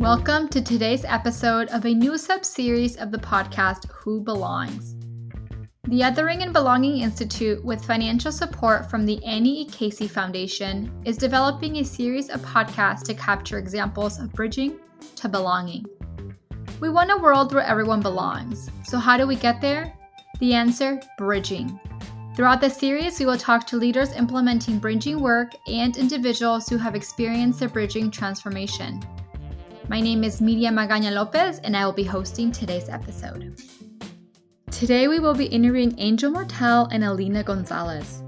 Welcome to today's episode of a new sub series of the podcast Who Belongs. The Othering and Belonging Institute, with financial support from the Annie E. Casey Foundation, is developing a series of podcasts to capture examples of bridging to belonging. We want a world where everyone belongs. So, how do we get there? The answer bridging. Throughout the series, we will talk to leaders implementing bridging work and individuals who have experienced a bridging transformation. My name is Miriam Magaña Lopez, and I will be hosting today's episode. Today, we will be interviewing Angel Mortel and Alina Gonzalez.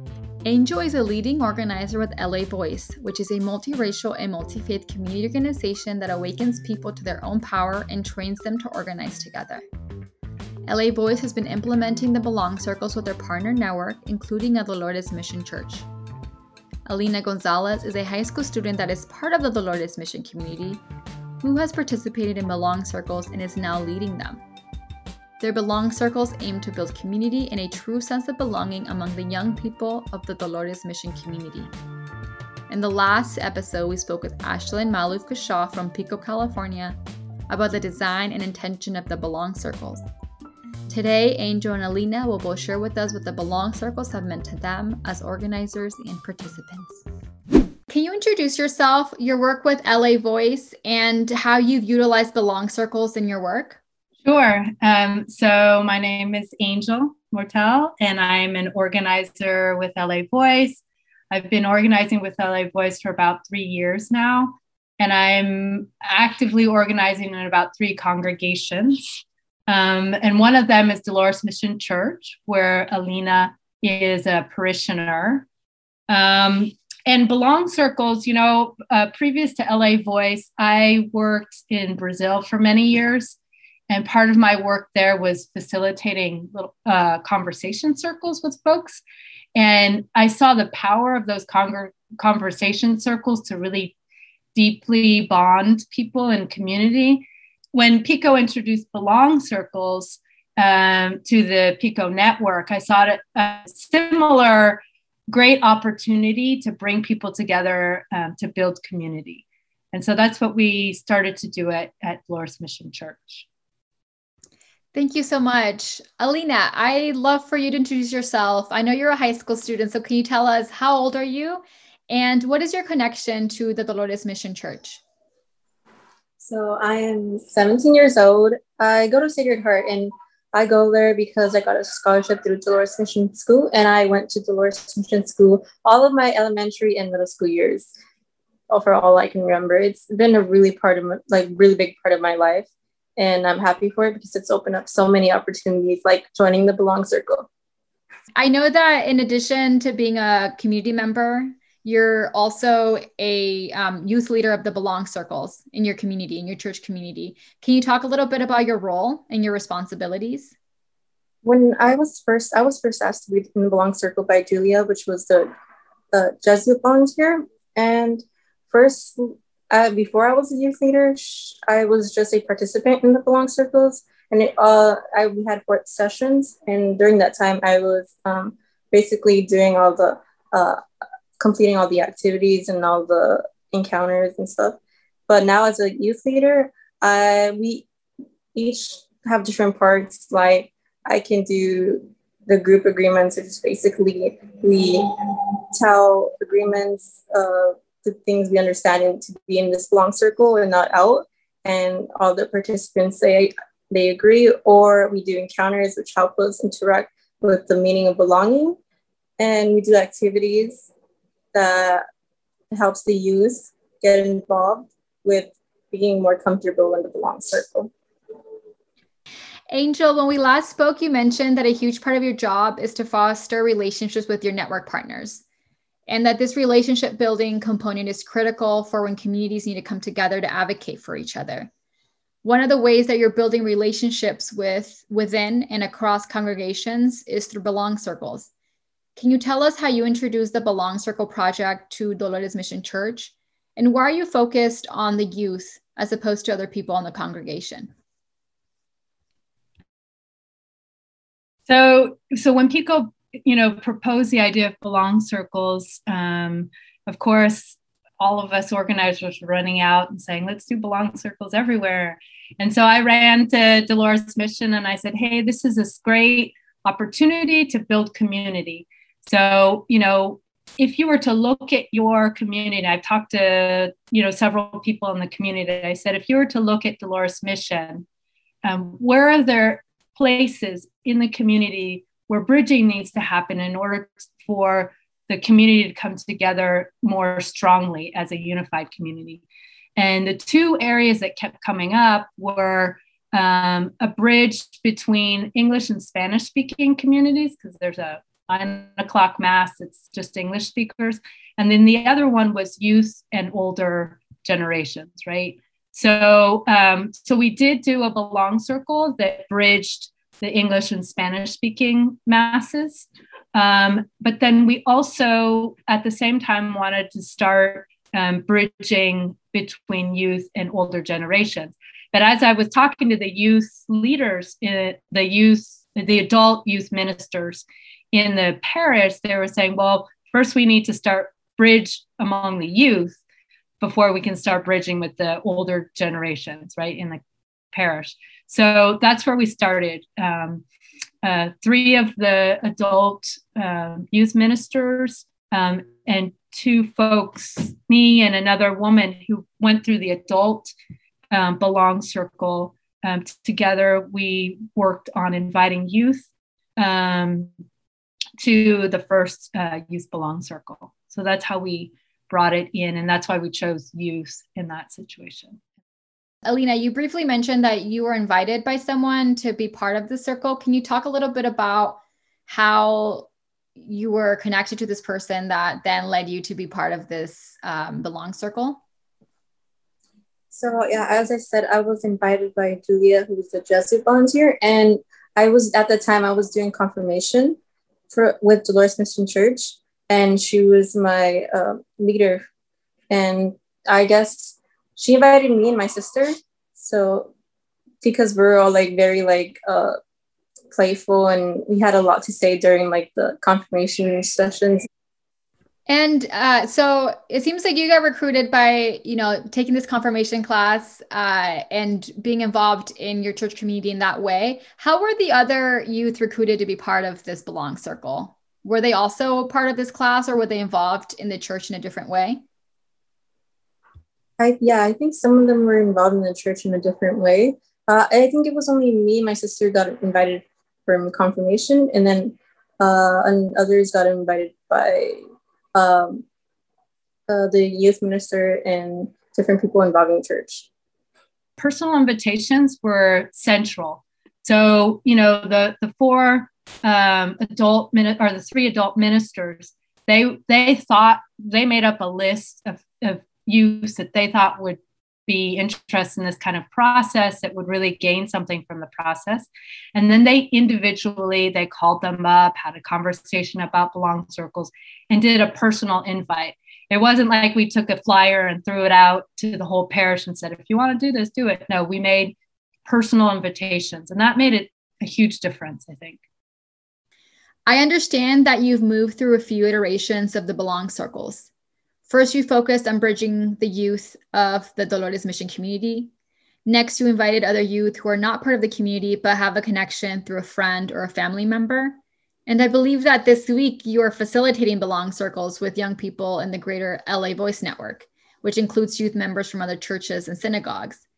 Angel is a leading organizer with LA Voice, which is a multiracial and multi faith community organization that awakens people to their own power and trains them to organize together. LA Voice has been implementing the Belong Circles with their partner network, including a Dolores Mission Church. Alina Gonzalez is a high school student that is part of the Dolores Mission community, who has participated in Belong Circles and is now leading them. Their Belong Circles aim to build community and a true sense of belonging among the young people of the Dolores Mission community. In the last episode, we spoke with Ashlyn Maluf Shaw from Pico, California, about the design and intention of the Belong Circles. Today, Angel and Alina will both share with us what the Belong Circles have meant to them as organizers and participants. Can you introduce yourself, your work with LA Voice, and how you've utilized Belong Circles in your work? Sure. Um, so, my name is Angel Mortel, and I'm an organizer with LA Voice. I've been organizing with LA Voice for about three years now, and I'm actively organizing in about three congregations. Um, and one of them is Dolores Mission Church, where Alina is a parishioner. Um, and Belong Circles, you know, uh, previous to LA Voice, I worked in Brazil for many years. And part of my work there was facilitating little uh, conversation circles with folks. And I saw the power of those con- conversation circles to really deeply bond people and community when Pico introduced Belong Circles um, to the Pico network, I saw it a similar great opportunity to bring people together um, to build community. And so that's what we started to do at, at Dolores Mission Church. Thank you so much. Alina, I'd love for you to introduce yourself. I know you're a high school student, so can you tell us how old are you and what is your connection to the Dolores Mission Church? So I am 17 years old. I go to Sacred Heart and I go there because I got a scholarship through Dolores Mission School and I went to Dolores Mission School all of my elementary and middle school years. For all I can remember, it's been a really part of my, like really big part of my life, and I'm happy for it because it's opened up so many opportunities, like joining the Belong Circle. I know that in addition to being a community member, you're also a um, youth leader of the Belong Circles in your community, in your church community. Can you talk a little bit about your role and your responsibilities? When I was first, I was first asked to be in the Belong Circle by Julia, which was the uh, Jesuit volunteer. And first, uh, before I was a youth leader, I was just a participant in the Belong Circles. And it, uh, I, we had four sessions. And during that time, I was um, basically doing all the uh, completing all the activities and all the encounters and stuff. But now as a youth leader, uh, we each have different parts. Like I can do the group agreements, which is basically we tell agreements of the things we understand to be in this belong circle and not out. And all the participants say they agree, or we do encounters which help us interact with the meaning of belonging. And we do activities that helps the youth get involved with being more comfortable in the belong circle. Angel, when we last spoke, you mentioned that a huge part of your job is to foster relationships with your network partners, and that this relationship building component is critical for when communities need to come together to advocate for each other. One of the ways that you're building relationships with within and across congregations is through belong circles. Can you tell us how you introduced the Belong Circle project to Dolores Mission Church? And why are you focused on the youth as opposed to other people in the congregation? So, so when Pico, you know, proposed the idea of belong circles, um, of course, all of us organizers were running out and saying, let's do belong circles everywhere. And so I ran to Dolores Mission and I said, hey, this is this great opportunity to build community. So, you know, if you were to look at your community, I've talked to, you know, several people in the community. I said, if you were to look at Dolores Mission, um, where are there places in the community where bridging needs to happen in order for the community to come together more strongly as a unified community? And the two areas that kept coming up were um, a bridge between English and Spanish speaking communities, because there's a nine o'clock mass, it's just English speakers. And then the other one was youth and older generations, right? So, um, so we did do a belong circle that bridged the English and Spanish speaking masses. Um, but then we also, at the same time, wanted to start um, bridging between youth and older generations. But as I was talking to the youth leaders, in the youth, the adult youth ministers in the parish, they were saying, well, first we need to start bridge among the youth before we can start bridging with the older generations, right, in the parish. So that's where we started. Um, uh, three of the adult uh, youth ministers um, and two folks, me and another woman who went through the adult um, Belong Circle. Um, together, we worked on inviting youth um, to the first uh, Youth Belong Circle. So that's how we brought it in, and that's why we chose youth in that situation. Alina, you briefly mentioned that you were invited by someone to be part of the circle. Can you talk a little bit about how you were connected to this person that then led you to be part of this um, Belong Circle? So yeah, as I said, I was invited by Julia, who was a Jesuit volunteer, and I was at the time I was doing confirmation for with Dolores Mission Church, and she was my uh, leader, and I guess she invited me and my sister. So because we're all like very like uh playful and we had a lot to say during like the confirmation sessions. And uh, so it seems like you got recruited by, you know, taking this confirmation class uh, and being involved in your church community in that way. How were the other youth recruited to be part of this Belong Circle? Were they also part of this class or were they involved in the church in a different way? I, yeah, I think some of them were involved in the church in a different way. Uh, I think it was only me my sister got invited from confirmation, and then uh, and others got invited by um, uh, the youth minister and different people involved in church. Personal invitations were central. So you know the the four um, adult min- or the three adult ministers they they thought they made up a list of, of youth that they thought would be interested in this kind of process that would really gain something from the process. And then they individually they called them up had a conversation about belong circles and did a personal invite. It wasn't like we took a flyer and threw it out to the whole parish and said if you want to do this do it. No we made personal invitations and that made it a huge difference i think. I understand that you've moved through a few iterations of the belong circles First, you focused on bridging the youth of the Dolores Mission community. Next, you invited other youth who are not part of the community but have a connection through a friend or a family member. And I believe that this week you are facilitating Belong Circles with young people in the greater LA Voice Network, which includes youth members from other churches and synagogues.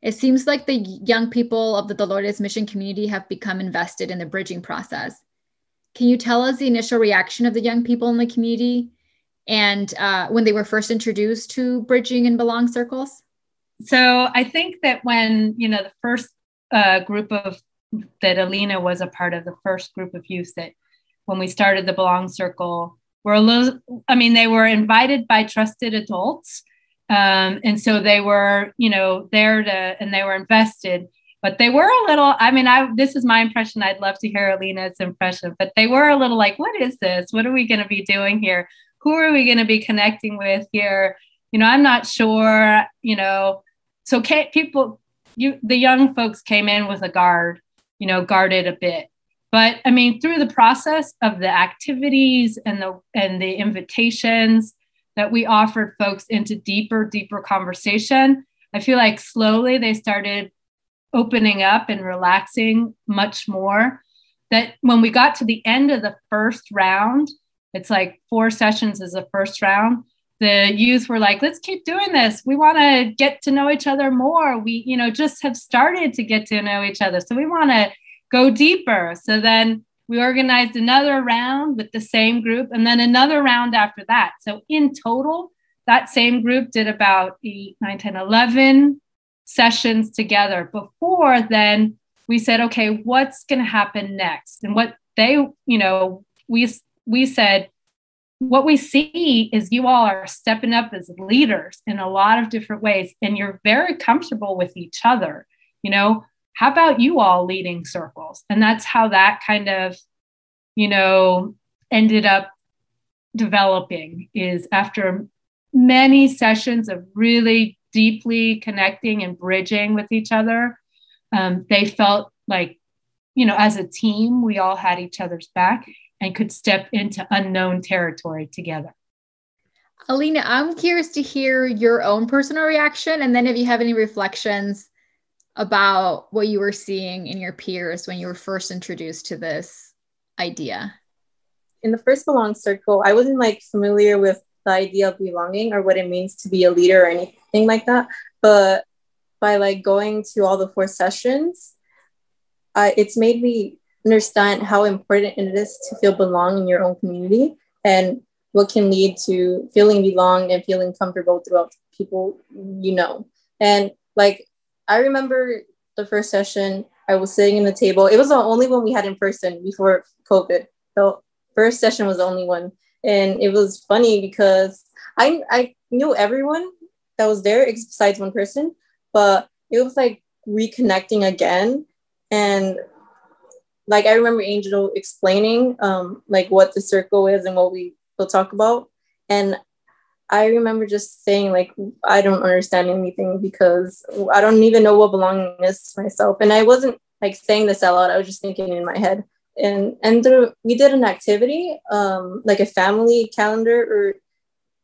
It seems like the young people of the Dolores Mission community have become invested in the bridging process. Can you tell us the initial reaction of the young people in the community and uh, when they were first introduced to bridging and belong circles? So I think that when you know the first uh, group of that Alina was a part of, the first group of youth that when we started the belong circle were a little. I mean, they were invited by trusted adults, um, and so they were you know there to and they were invested. But they were a little. I mean, I this is my impression. I'd love to hear Alina's impression. But they were a little like, "What is this? What are we going to be doing here?" Who are we going to be connecting with here? You know, I'm not sure, you know. So people, you, the young folks came in with a guard, you know, guarded a bit. But I mean, through the process of the activities and the and the invitations, that we offered folks into deeper, deeper conversation. I feel like slowly they started opening up and relaxing much more. That when we got to the end of the first round, it's like four sessions is the first round. The youth were like, let's keep doing this. We want to get to know each other more. We, you know, just have started to get to know each other. So we want to go deeper. So then we organized another round with the same group and then another round after that. So in total, that same group did about eight, nine, 10, 11 sessions together. Before then, we said, okay, what's going to happen next? And what they, you know, we we said, what we see is you all are stepping up as leaders in a lot of different ways, and you're very comfortable with each other. You know, how about you all leading circles? And that's how that kind of, you know, ended up developing is after many sessions of really deeply connecting and bridging with each other. Um, they felt like, you know, as a team, we all had each other's back and could step into unknown territory together. Alina, I'm curious to hear your own personal reaction and then if you have any reflections about what you were seeing in your peers when you were first introduced to this idea. In the first belong circle, I wasn't like familiar with the idea of belonging or what it means to be a leader or anything like that. But by like going to all the four sessions, uh, it's made me understand how important it is to feel belong in your own community and what can lead to feeling belong and feeling comfortable throughout people you know. And like I remember the first session, I was sitting in the table. It was the only one we had in person before COVID. The first session was the only one. And it was funny because I I knew everyone that was there besides one person, but it was like reconnecting again. And like I remember Angel explaining um, like what the circle is and what we will talk about. And I remember just saying like I don't understand anything because I don't even know what belonging is myself. And I wasn't like saying this out loud. I was just thinking in my head. And and through, we did an activity, um, like a family calendar or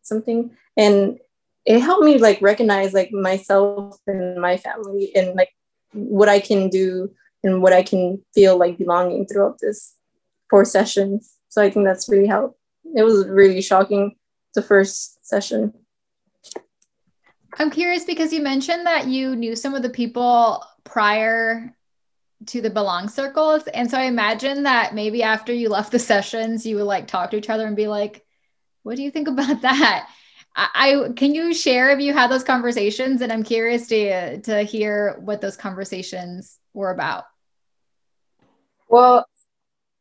something, and it helped me like recognize like myself and my family and like what I can do and what I can feel like belonging throughout this four sessions. So I think that's really helped. It was really shocking the first session. I'm curious because you mentioned that you knew some of the people prior to the belong circles. And so I imagine that maybe after you left the sessions, you would like talk to each other and be like, what do you think about that? I, I can you share if you had those conversations? And I'm curious to to hear what those conversations were about. Well,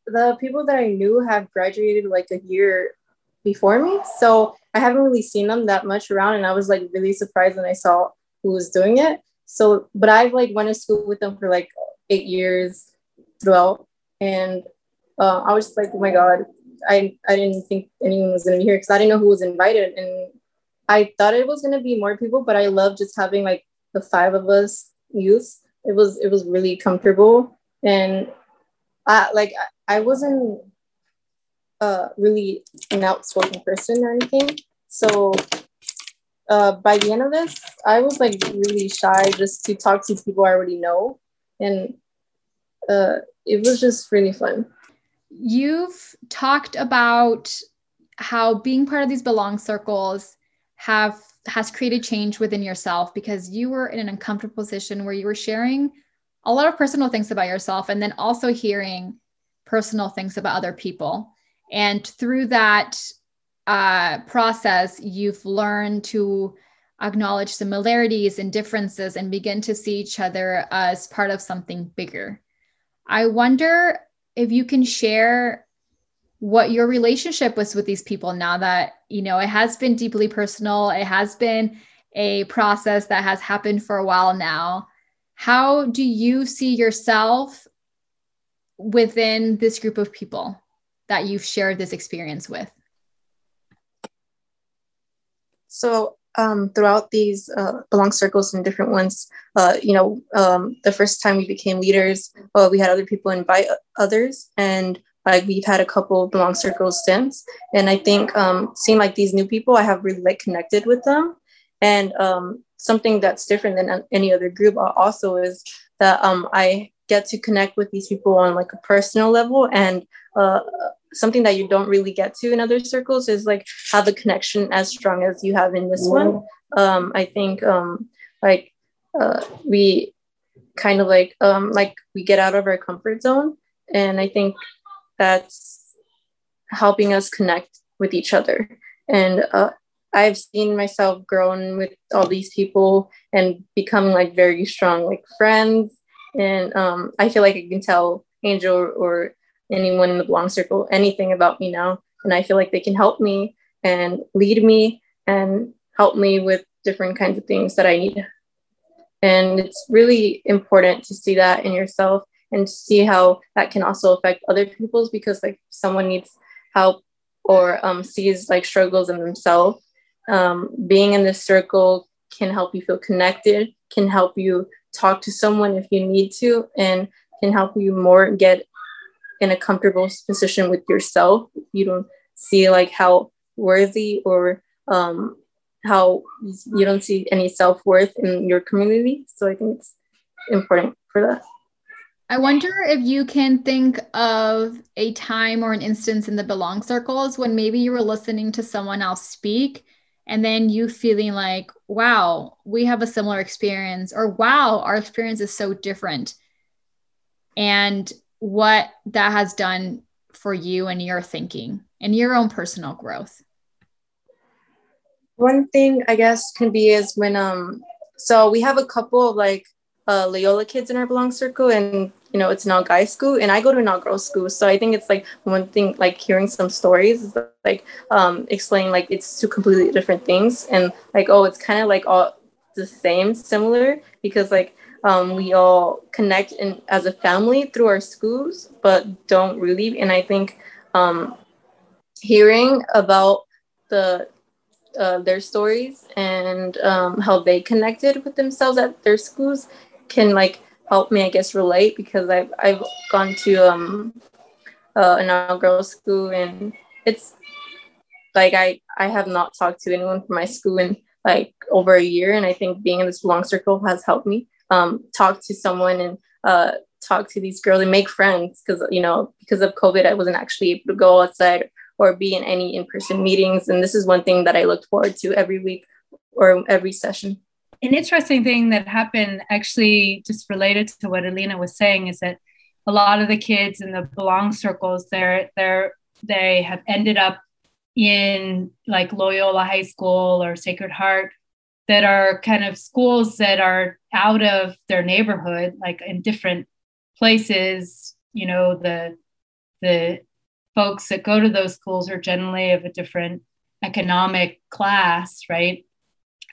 the people that I knew have graduated like a year before me. So I haven't really seen them that much around. And I was like really surprised when I saw who was doing it. So, but I've like went to school with them for like eight years throughout. And uh, I was just like, oh my God, I, I didn't think anyone was going to be here because I didn't know who was invited. And I thought it was going to be more people, but I love just having like the five of us youth. It was, it was really comfortable. And I, like, I wasn't uh, really an outspoken person or anything. So uh, by the end of this, I was like really shy just to talk to people I already know. And uh, it was just really fun. You've talked about how being part of these belong circles have has created change within yourself because you were in an uncomfortable position where you were sharing a lot of personal things about yourself and then also hearing personal things about other people and through that uh, process, you've learned to acknowledge similarities and differences and begin to see each other as part of something bigger. I wonder if you can share what your relationship was with these people now that, you know, it has been deeply personal, it has been a process that has happened for a while now. How do you see yourself within this group of people? that you've shared this experience with? So um, throughout these uh, belong circles and different ones, uh, you know, um, the first time we became leaders, uh, we had other people invite others, and like we've had a couple belong circles since and i think um, seeing like these new people i have really like connected with them and um, something that's different than any other group also is that um, i get to connect with these people on like a personal level and uh, something that you don't really get to in other circles is like have a connection as strong as you have in this one. Um, i think um, like uh, we kind of like um, like we get out of our comfort zone. And i think that's helping us connect with each other. And uh, i've seen myself grown with all these people and become like very strong like friends. And um, i feel like i can tell angel or, or anyone in the belong circle anything about me now. And i feel like they can help me and lead me and help me with different kinds of things that i need. And it's really important to see that in yourself and to see how that can also affect other people's because like someone needs help or um, sees like struggles in themselves um, being in this circle can help you feel connected can help you talk to someone if you need to and can help you more get in a comfortable position with yourself. You don't see like how worthy or um, how you don't see any self-worth in your community. So i think it's important for that. I wonder if you can think of a time or an instance in the belong circles when maybe you were listening to someone else speak and then you feeling like wow we have a similar experience or wow our experience is so different. And what that has done for you and your thinking and your own personal growth. One thing I guess can be is when um so we have a couple of like uh, Loyola kids in our belong circle and you know it's now guy school and I go to an girl school. So I think it's like one thing like hearing some stories like um explaining like it's two completely different things. And like oh it's kind of like all the same similar because like um, we all connect in as a family through our schools but don't really. And I think um, hearing about the uh, their stories and um, how they connected with themselves at their schools can like help me, I guess, relate because I've I've gone to um, uh, an all girls school and it's like I I have not talked to anyone from my school in like over a year, and I think being in this long circle has helped me um, talk to someone and uh, talk to these girls and make friends because you know because of COVID I wasn't actually able to go outside or be in any in-person meetings. And this is one thing that I look forward to every week or every session. An interesting thing that happened actually just related to what Alina was saying is that a lot of the kids in the belong circles, they're they're they have ended up in like Loyola High School or Sacred Heart that are kind of schools that are out of their neighborhood, like in different places. You know, the the folks that go to those schools are generally of a different economic class, right?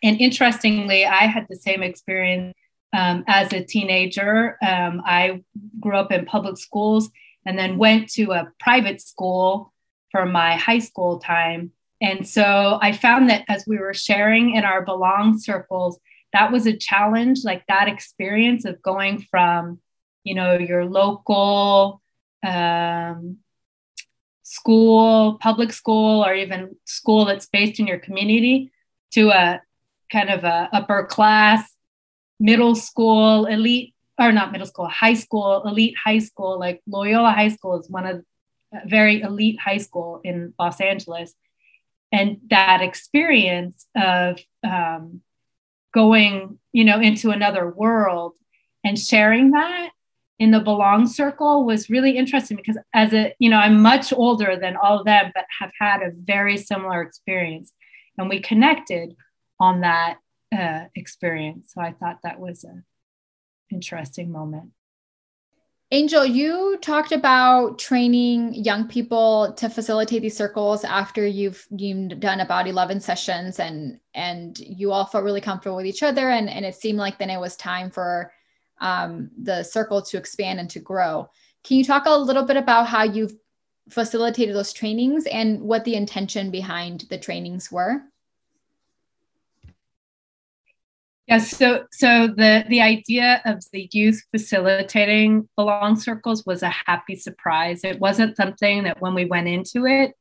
And interestingly, I had the same experience um, as a teenager. Um, I grew up in public schools and then went to a private school for my high school time. And so I found that as we were sharing in our belong circles, that was a challenge, like that experience of going from, you know, your local um, school, public school, or even school that's based in your community to a kind of a upper class, middle school, elite, or not middle school, high school, elite high school. Like Loyola High School is one of very elite high school in Los Angeles. And that experience of um, going, you know, into another world and sharing that in the belong circle was really interesting because as a you know i'm much older than all of them but have had a very similar experience and we connected on that uh, experience so i thought that was an interesting moment Angel, you talked about training young people to facilitate these circles after you've you've done about 11 sessions and and you all felt really comfortable with each other and, and it seemed like then it was time for um, the circle to expand and to grow. Can you talk a little bit about how you've facilitated those trainings and what the intention behind the trainings were? Yeah, so so the the idea of the youth facilitating belong circles was a happy surprise. It wasn't something that when we went into it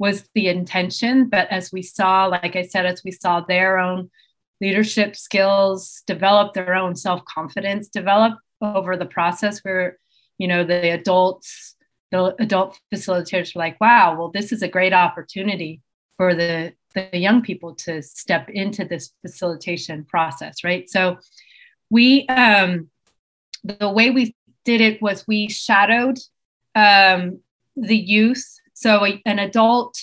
was the intention, but as we saw, like I said, as we saw their own leadership skills develop, their own self confidence develop over the process, where you know the adults, the adult facilitators were like, "Wow, well, this is a great opportunity for the the young people to step into this facilitation process, right? So we, um, the way we did it was we shadowed um, the youth. So a, an adult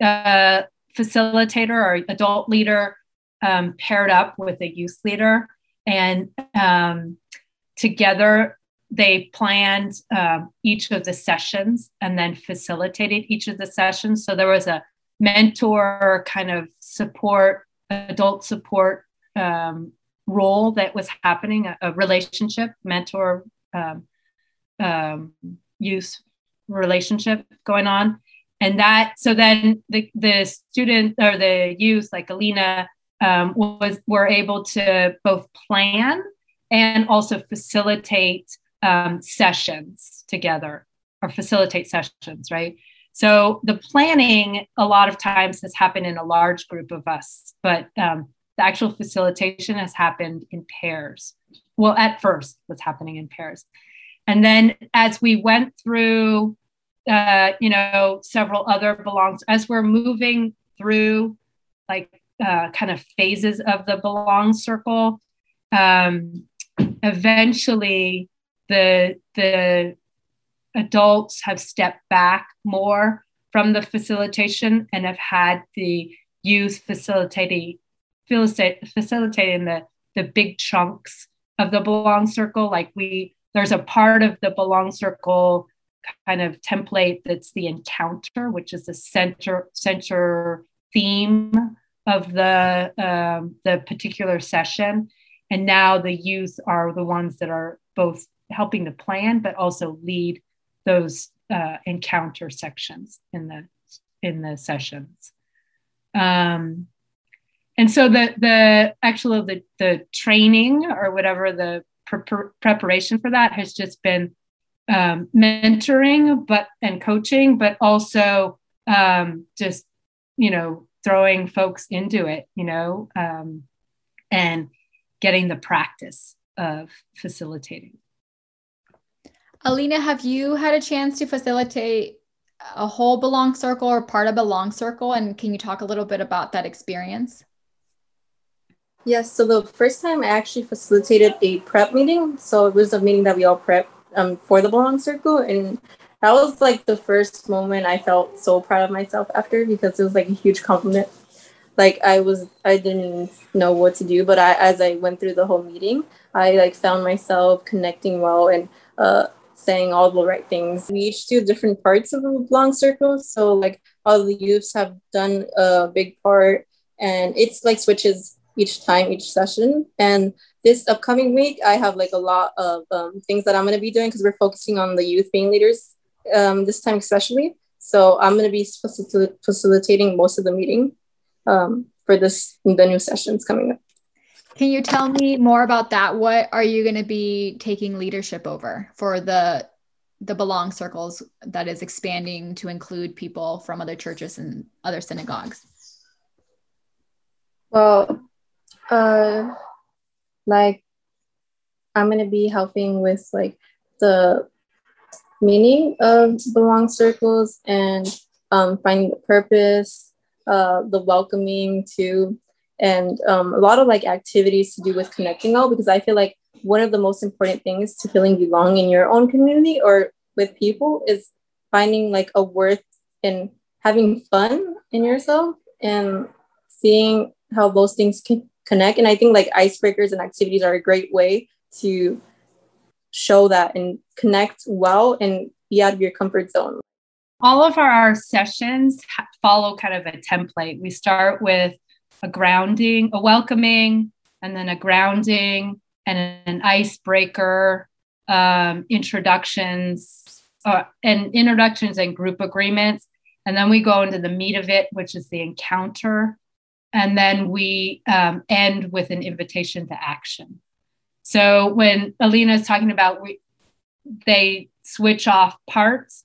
uh, facilitator or adult leader um, paired up with a youth leader, and um, together they planned um, each of the sessions and then facilitated each of the sessions. So there was a mentor kind of support, adult support um, role that was happening, a, a relationship, mentor um, um, use relationship going on. And that, so then the, the student or the youth, like Alina, um, was were able to both plan and also facilitate um, sessions together or facilitate sessions, right? So the planning a lot of times has happened in a large group of us, but um, the actual facilitation has happened in pairs. Well, at first was happening in pairs. And then as we went through, uh, you know, several other belongs, as we're moving through like uh, kind of phases of the belong circle, um, eventually the the adults have stepped back more from the facilitation and have had the youth facilitating facilitating the the big chunks of the belong circle. Like we there's a part of the belong circle kind of template that's the encounter which is the center center theme of the um, the particular session. And now the youth are the ones that are both helping to plan but also lead those uh, encounter sections in the in the sessions. Um, and so the the actual the the training or whatever the pre- preparation for that has just been um, mentoring, but and coaching, but also um, just you know throwing folks into it, you know, um, and getting the practice of facilitating. Alina, have you had a chance to facilitate a whole Belong Circle or part of a Belong Circle? And can you talk a little bit about that experience? Yes, so the first time I actually facilitated a prep meeting. So it was a meeting that we all prepped um, for the Belong Circle. And that was like the first moment I felt so proud of myself after because it was like a huge compliment. Like I was, I didn't know what to do, but I, as I went through the whole meeting, I like found myself connecting well and uh, saying all the right things. We each do different parts of the belong circle. So like all the youths have done a big part and it's like switches each time, each session. And this upcoming week, I have like a lot of um, things that I'm going to be doing because we're focusing on the youth being leaders um, this time, especially. So I'm going to be facil- facilitating most of the meeting um, for this, the new sessions coming up. Can you tell me more about that? What are you going to be taking leadership over for the the belong circles that is expanding to include people from other churches and other synagogues? Well, uh like I'm going to be helping with like the meaning of belong circles and um, finding the purpose, uh, the welcoming to and um, a lot of like activities to do with connecting all because I feel like one of the most important things to feeling belong in your own community or with people is finding like a worth in having fun in yourself and seeing how those things can connect. And I think like icebreakers and activities are a great way to show that and connect well and be out of your comfort zone. All of our sessions follow kind of a template. We start with a grounding, a welcoming, and then a grounding and an icebreaker, um, introductions, uh, and introductions and group agreements. And then we go into the meat of it, which is the encounter. and then we um, end with an invitation to action. So when Alina is talking about we, they switch off parts,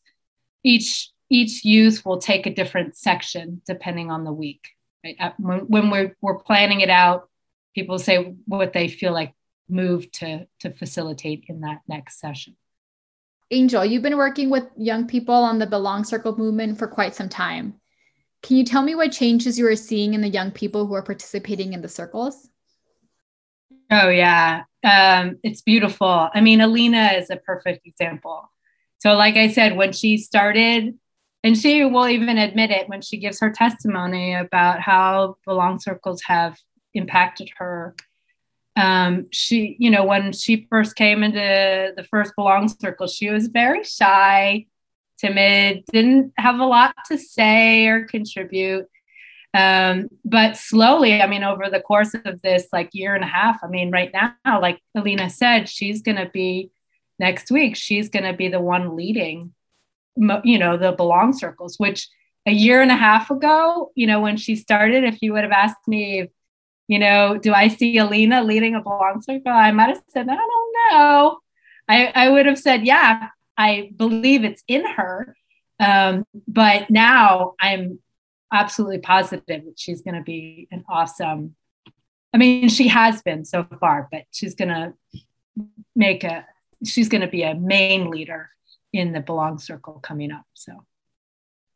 each each youth will take a different section depending on the week. When, when we're we're planning it out, people say what they feel like move to to facilitate in that next session. Angel, you've been working with young people on the Belong Circle movement for quite some time. Can you tell me what changes you are seeing in the young people who are participating in the circles? Oh, yeah. Um, it's beautiful. I mean, Alina is a perfect example. So, like I said, when she started, and she will even admit it when she gives her testimony about how Belong Circles have impacted her um, she, you know, when she first came into the first Belong Circle, she was very shy, timid, didn't have a lot to say or contribute. Um, but slowly, I mean, over the course of this like year and a half, I mean, right now, like Alina said, she's going to be next week, she's going to be the one leading, you know, the Belong Circles, which a year and a half ago, you know, when she started, if you would have asked me if you know, do I see Alina leading a belong circle? I might have said, I don't know. I, I would have said, yeah, I believe it's in her. Um, but now I'm absolutely positive that she's going to be an awesome. I mean, she has been so far, but she's going to make a, she's going to be a main leader in the belong circle coming up. So,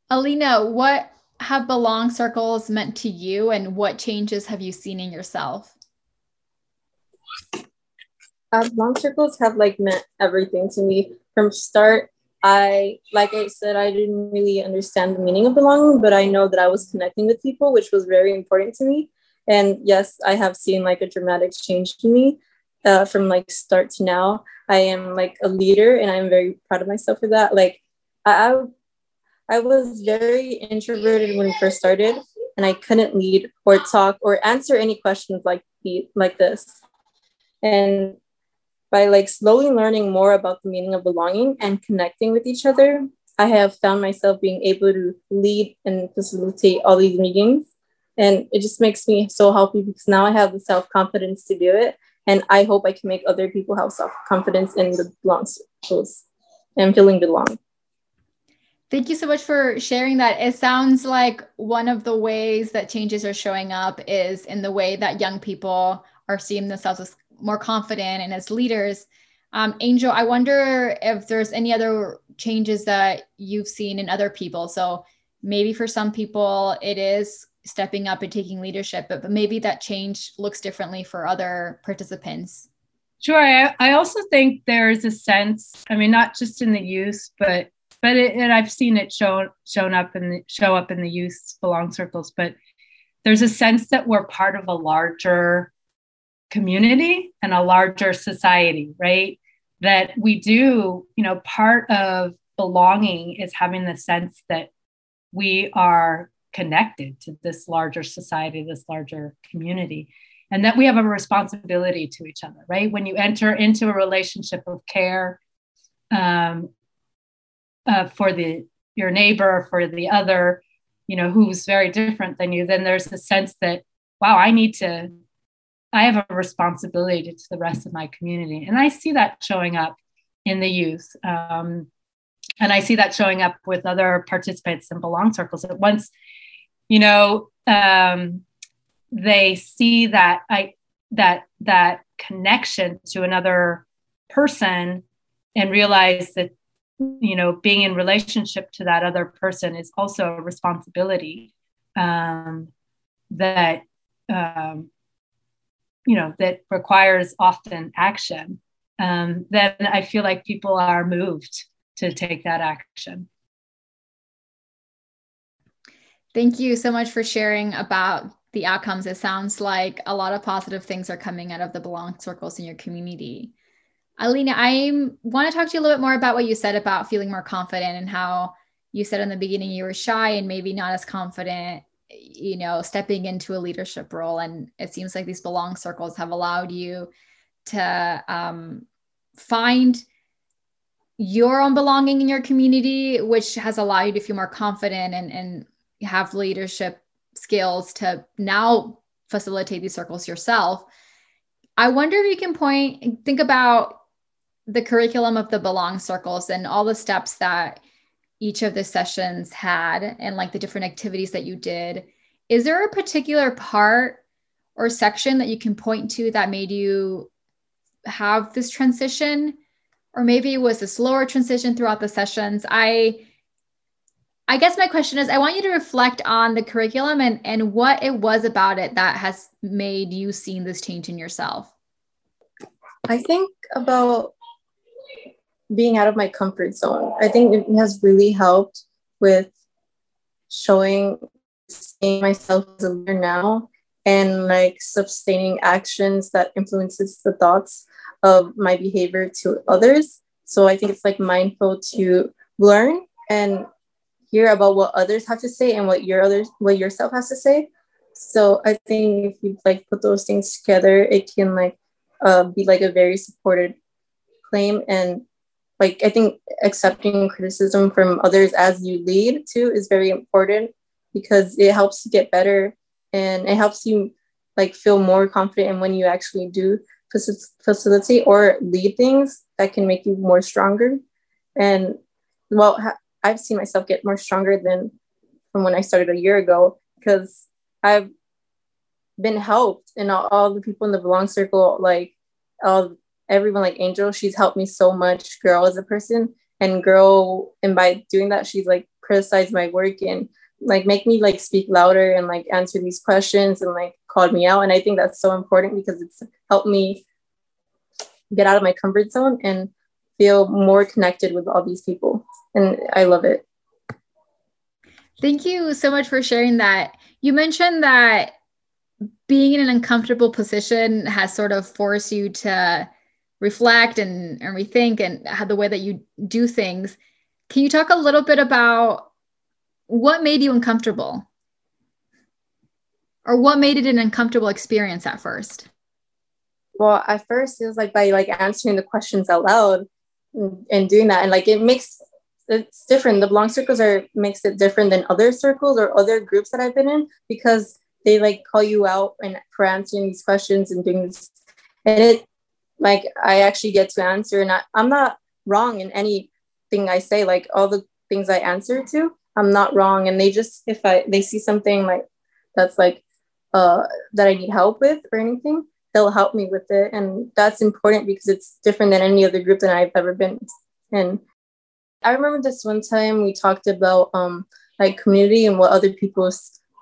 Alina, what have belong circles meant to you and what changes have you seen in yourself? Uh, belong circles have like meant everything to me from start. I, like I said, I didn't really understand the meaning of belonging, but I know that I was connecting with people, which was very important to me. And yes, I have seen like a dramatic change to me uh, from like start to now. I am like a leader and I'm very proud of myself for that. Like I, I was very introverted when we first started, and I couldn't lead or talk or answer any questions like the, like this. And by like slowly learning more about the meaning of belonging and connecting with each other, I have found myself being able to lead and facilitate all these meetings. And it just makes me so happy because now I have the self confidence to do it. And I hope I can make other people have self confidence the belong and feeling belong. Thank you so much for sharing that. It sounds like one of the ways that changes are showing up is in the way that young people are seeing themselves as more confident and as leaders. Um, Angel, I wonder if there's any other changes that you've seen in other people. So maybe for some people it is stepping up and taking leadership, but, but maybe that change looks differently for other participants. Sure. I, I also think there's a sense, I mean, not just in the youth, but but it, and I've seen it show shown up in the, show up in the youth belong circles. But there's a sense that we're part of a larger community and a larger society, right? That we do, you know, part of belonging is having the sense that we are connected to this larger society, this larger community, and that we have a responsibility to each other, right? When you enter into a relationship of care, um, uh, for the your neighbor for the other you know who's very different than you then there's a sense that wow i need to i have a responsibility to the rest of my community and i see that showing up in the youth um, and i see that showing up with other participants in belong circles at once you know um, they see that i that that connection to another person and realize that you know being in relationship to that other person is also a responsibility um, that um, you know that requires often action. Um, then i feel like people are moved to take that action thank you so much for sharing about the outcomes it sounds like a lot of positive things are coming out of the belong circles in your community Alina, I want to talk to you a little bit more about what you said about feeling more confident and how you said in the beginning you were shy and maybe not as confident, you know, stepping into a leadership role. And it seems like these belong circles have allowed you to um, find your own belonging in your community, which has allowed you to feel more confident and, and have leadership skills to now facilitate these circles yourself. I wonder if you can point, think about the curriculum of the Belong circles and all the steps that each of the sessions had and like the different activities that you did. Is there a particular part or section that you can point to that made you have this transition? Or maybe it was a slower transition throughout the sessions. I I guess my question is I want you to reflect on the curriculum and, and what it was about it that has made you seeing this change in yourself. I think about being out of my comfort zone. I think it has really helped with showing seeing myself as a leader now and like sustaining actions that influences the thoughts of my behavior to others. So I think it's like mindful to learn and hear about what others have to say and what your others what yourself has to say. So i think if you like put those things together it can like uh, be like a very supported claim. And like i think accepting criticism from others as you lead too is very important because it helps you get better and it helps you like feel more confident in when you actually do facilitate or lead things that can make you more stronger. And well I've seen myself get more stronger than from when I started a year ago because I've been helped and all, all, the people in the belong circle, like all everyone like Angel, she's helped me so much grow as a person and grow. And by doing that, she's like criticized my work and like make me like speak louder and like answer these questions and like called me out. And I think that's so important because it's helped me get out of my comfort zone and feel more connected with all these people. And I love it. Thank you so much for sharing that. You mentioned that being in an uncomfortable position has sort of forced you to reflect and, and rethink and how the way that you do things. Can you talk a little bit about what made you uncomfortable? Or what made it an uncomfortable experience at first? Well, at first it was like by like answering the questions out loud and doing that. And like it makes it's different. The belong circles are makes it different than other circles or other groups that i've been in because they like call you out and for answering these questions and doing this. And it like i actually get to answer and I, i'm not wrong in anything i say. Like all the things i answer to i'm not wrong. And they just if i they see something like that's like uh that i need help with or anything they'll help me with it. And that's important because it's different than any other group that i've ever been in. I remember this one time we talked about um like community and what other people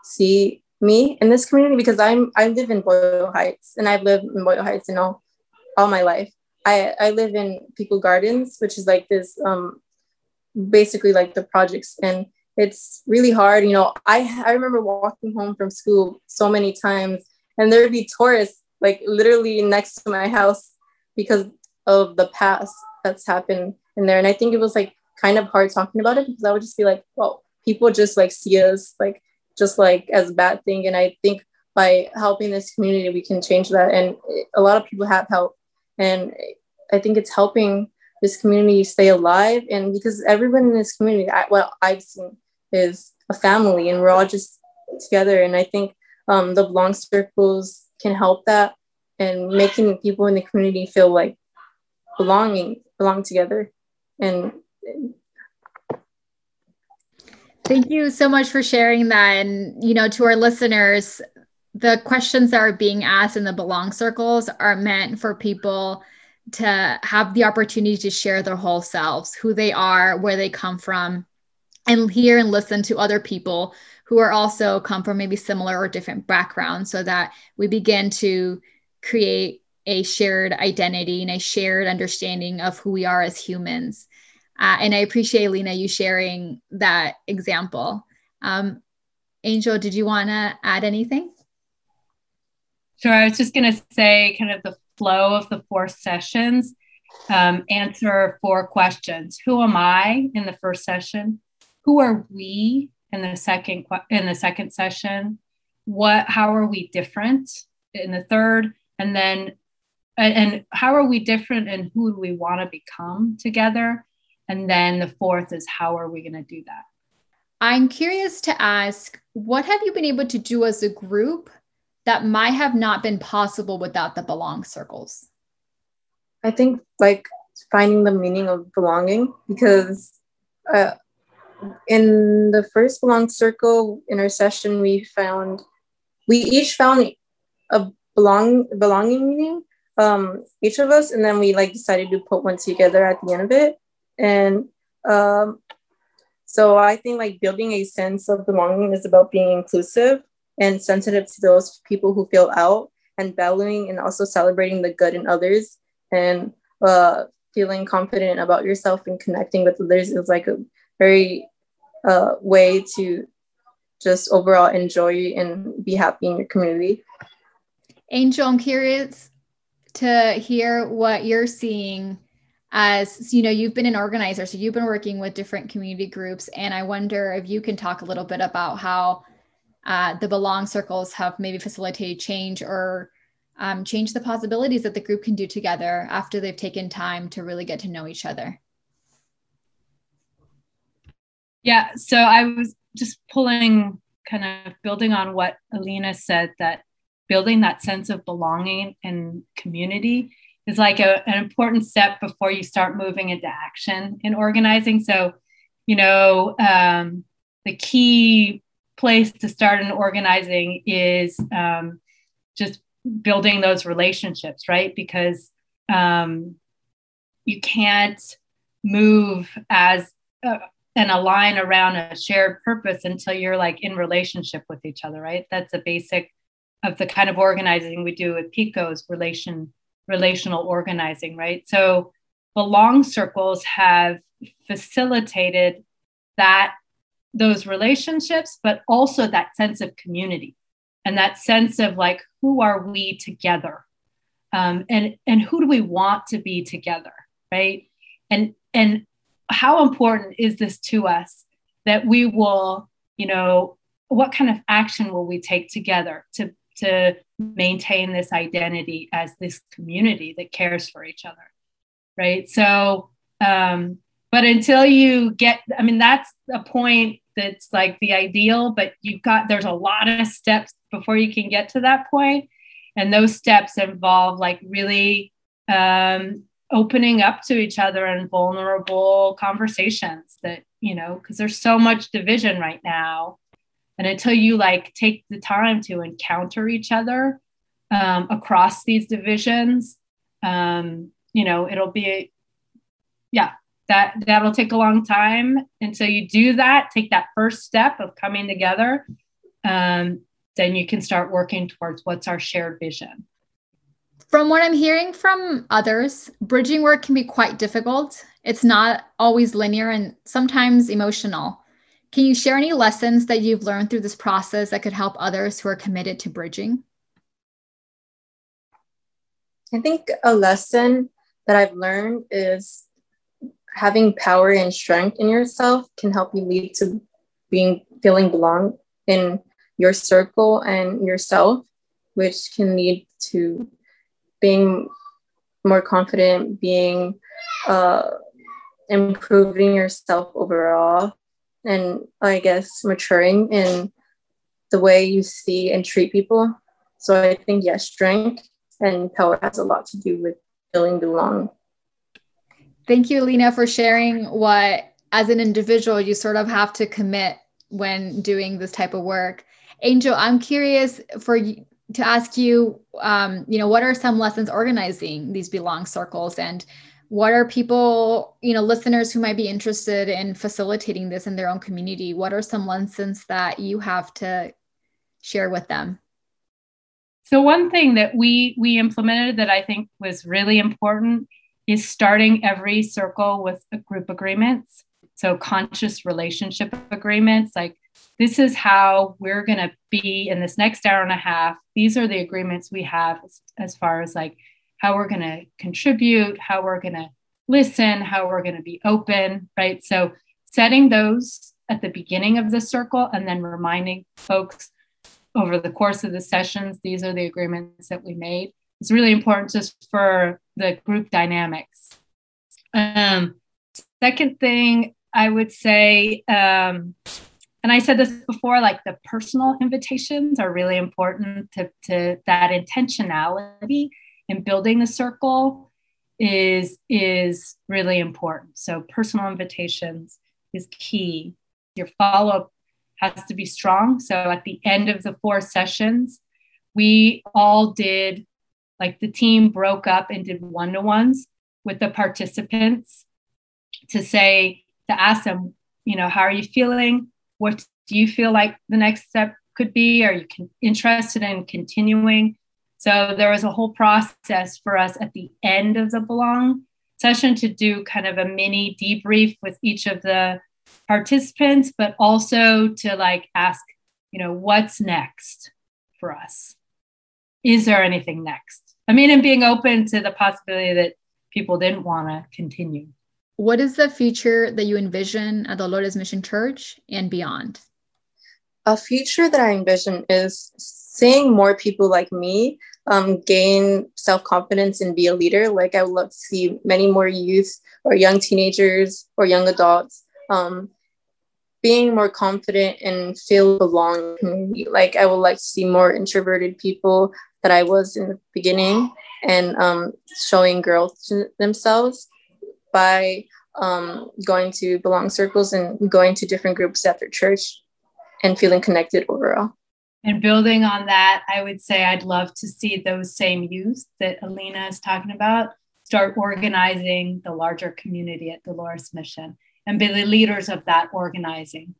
see me in this community because i'm i live in boyle heights and i've lived in boyle heights in all all my life. I i live in pico gardens which is like this um basically like the projects. And it's really hard you know i i remember walking home from school so many times and there would be tourists like literally next to my house because of the past that's happened in there. And I think it was like kind of hard talking about it because I would just be like, well, people just like see us like just like as a bad thing. And I think by helping this community, we can change that. And a lot of people have helped. And I think it's helping this community stay alive. And because everyone in this community, I, what I've seen is a family and we're all just together. And I think um, the belong circles can help that and making people in the community feel like belonging belong together and thank you so much for sharing that. And you know to our listeners the questions that are being asked in the belong circles are meant for people to have the opportunity to share their whole selves who they are where they come from and hear and listen to other people who are also come from maybe similar or different backgrounds so that we begin to create a shared identity and a shared understanding of who we are as humans. Uh, and I appreciate Lena you sharing that example. Um, Angel, did you want to add anything? Sure. I was just going to say, kind of the flow of the four sessions. Um, answer four questions. Who am I in the first session? Who are we in the second in the second session. What how are we different in the third? And then and how are we different and who do we want to become together? And then the fourth is how are we going to do that? I'm curious to ask what have you been able to do as a group that might have not been possible without the belong circles? I think like finding the meaning of belonging because uh, in the first belong circle in our session we found we each found a belong belonging meaning um, each of us and then we like decided to put one together at the end of it. And um, so i think like building a sense of belonging is about being inclusive and sensitive to those people who feel out and valuing and also celebrating the good in others. And uh, feeling confident about yourself and connecting with others is like a very uh, way to just overall enjoy and be happy in your community. Angel, I'm curious to hear what you're seeing as you know you've been an organizer so you've been working with different community groups and i wonder if you can talk a little bit about how uh, the belong circles have maybe facilitated change or um, change the possibilities that the group can do together after they've taken time to really get to know each other yeah so i was just pulling kind of building on what alina said that building that sense of belonging and community is like a, an important step before you start moving into action in organizing. So, you know, um, the key place to start in organizing is um, just building those relationships, right? Because um, you can't move as uh, and align around a shared purpose until you're like in relationship with each other, right? That's a basic of the kind of organizing we do with PICO's relation relational organizing, right? So belong circles have facilitated that those relationships, but also that sense of community and that sense of like who are we together, um, and and who do we want to be together, right? And and how important is this to us that we will, you know, what kind of action will we take together to to maintain this identity as this community that cares for each other right? So um but until you get i mean that's a point that's like the ideal but you've got there's a lot of steps before you can get to that point and those steps involve like really um opening up to each other in vulnerable conversations that you know because there's so much division right now. And until you like take the time to encounter each other um, across these divisions um, you know it'll be yeah that that'll take a long time. Until you do that take that first step of coming together um, then you can start working towards what's our shared vision from what i'm hearing from others bridging work can be quite difficult it's not always linear and sometimes emotional can you share any lessons that you've learned through this process that could help others who are committed to bridging? I think a lesson that I've learned is having power and strength in yourself can help you lead to being feeling belong in your circle and yourself, which can lead to being more confident, being uh, improving yourself overall, and I guess maturing in the way you see and treat people. So I think yes, strength and power has a lot to do with feeling belong. Thank you, Lena, for sharing what as an individual you sort of have to commit when doing this type of work. Angel, I'm curious for you to ask you, um, you know, what are some lessons organizing these belong circles? And what are people you know listeners who might be interested in facilitating this in their own community? What are some lessons that you have to share with them? So one thing that we we implemented that i think was really important is starting every circle with a group agreements so conscious relationship agreements like this is how we're going to be in this next hour and a half these are the agreements we have as, as far as like how we're going to contribute, how we're going to listen, how we're going to be open, right? So setting those at the beginning of the circle and then reminding folks over the course of the sessions, these are the agreements that we made. It's really important just for the group dynamics. Um, second thing I would say um, and I said this before, like the personal invitations are really important to, to that intentionality in building the circle is is really important. So personal invitations is key. Your follow-up has to be strong. So at the end of the four sessions, we all did like the team broke up and did one-to-ones with the participants to say to ask them, you know, how are you feeling? What do you feel like the next step could be? Are you con- interested in continuing? So there was a whole process for us at the end of the Belong session to do kind of a mini debrief with each of the participants, but also to like ask, you know, what's next for us? Is there anything next? I mean, and being open to the possibility that people didn't want to continue. What is the future that you envision at the Dolores Mission Church and beyond? A future that I envision is seeing more people like me um, gain self confidence and be a leader. Like, I would love to see many more youth or young teenagers or young adults um, being more confident and feel belong. Like, I would like to see more introverted people that I was in the beginning and um, showing growth to themselves by um, going to belong circles and going to different groups after church and feeling connected overall. And building on that, I would say I'd love to see those same youth that Alina is talking about start organizing the larger community at Dolores Mission and be the leaders of that organizing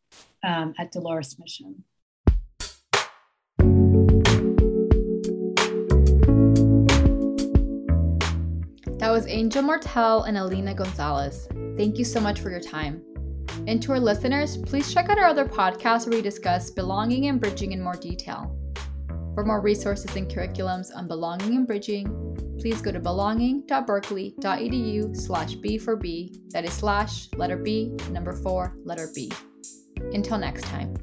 um, at Dolores Mission. Was Angel Mortel and Alina Gonzalez. Thank you so much for your time. And to our listeners, please check out our other podcasts where we discuss belonging and bridging in more detail. For more resources and curriculums on belonging and bridging, please go to belonging.berkeley.edu slash B for B, that is slash letter B, number four, letter B. Until next time.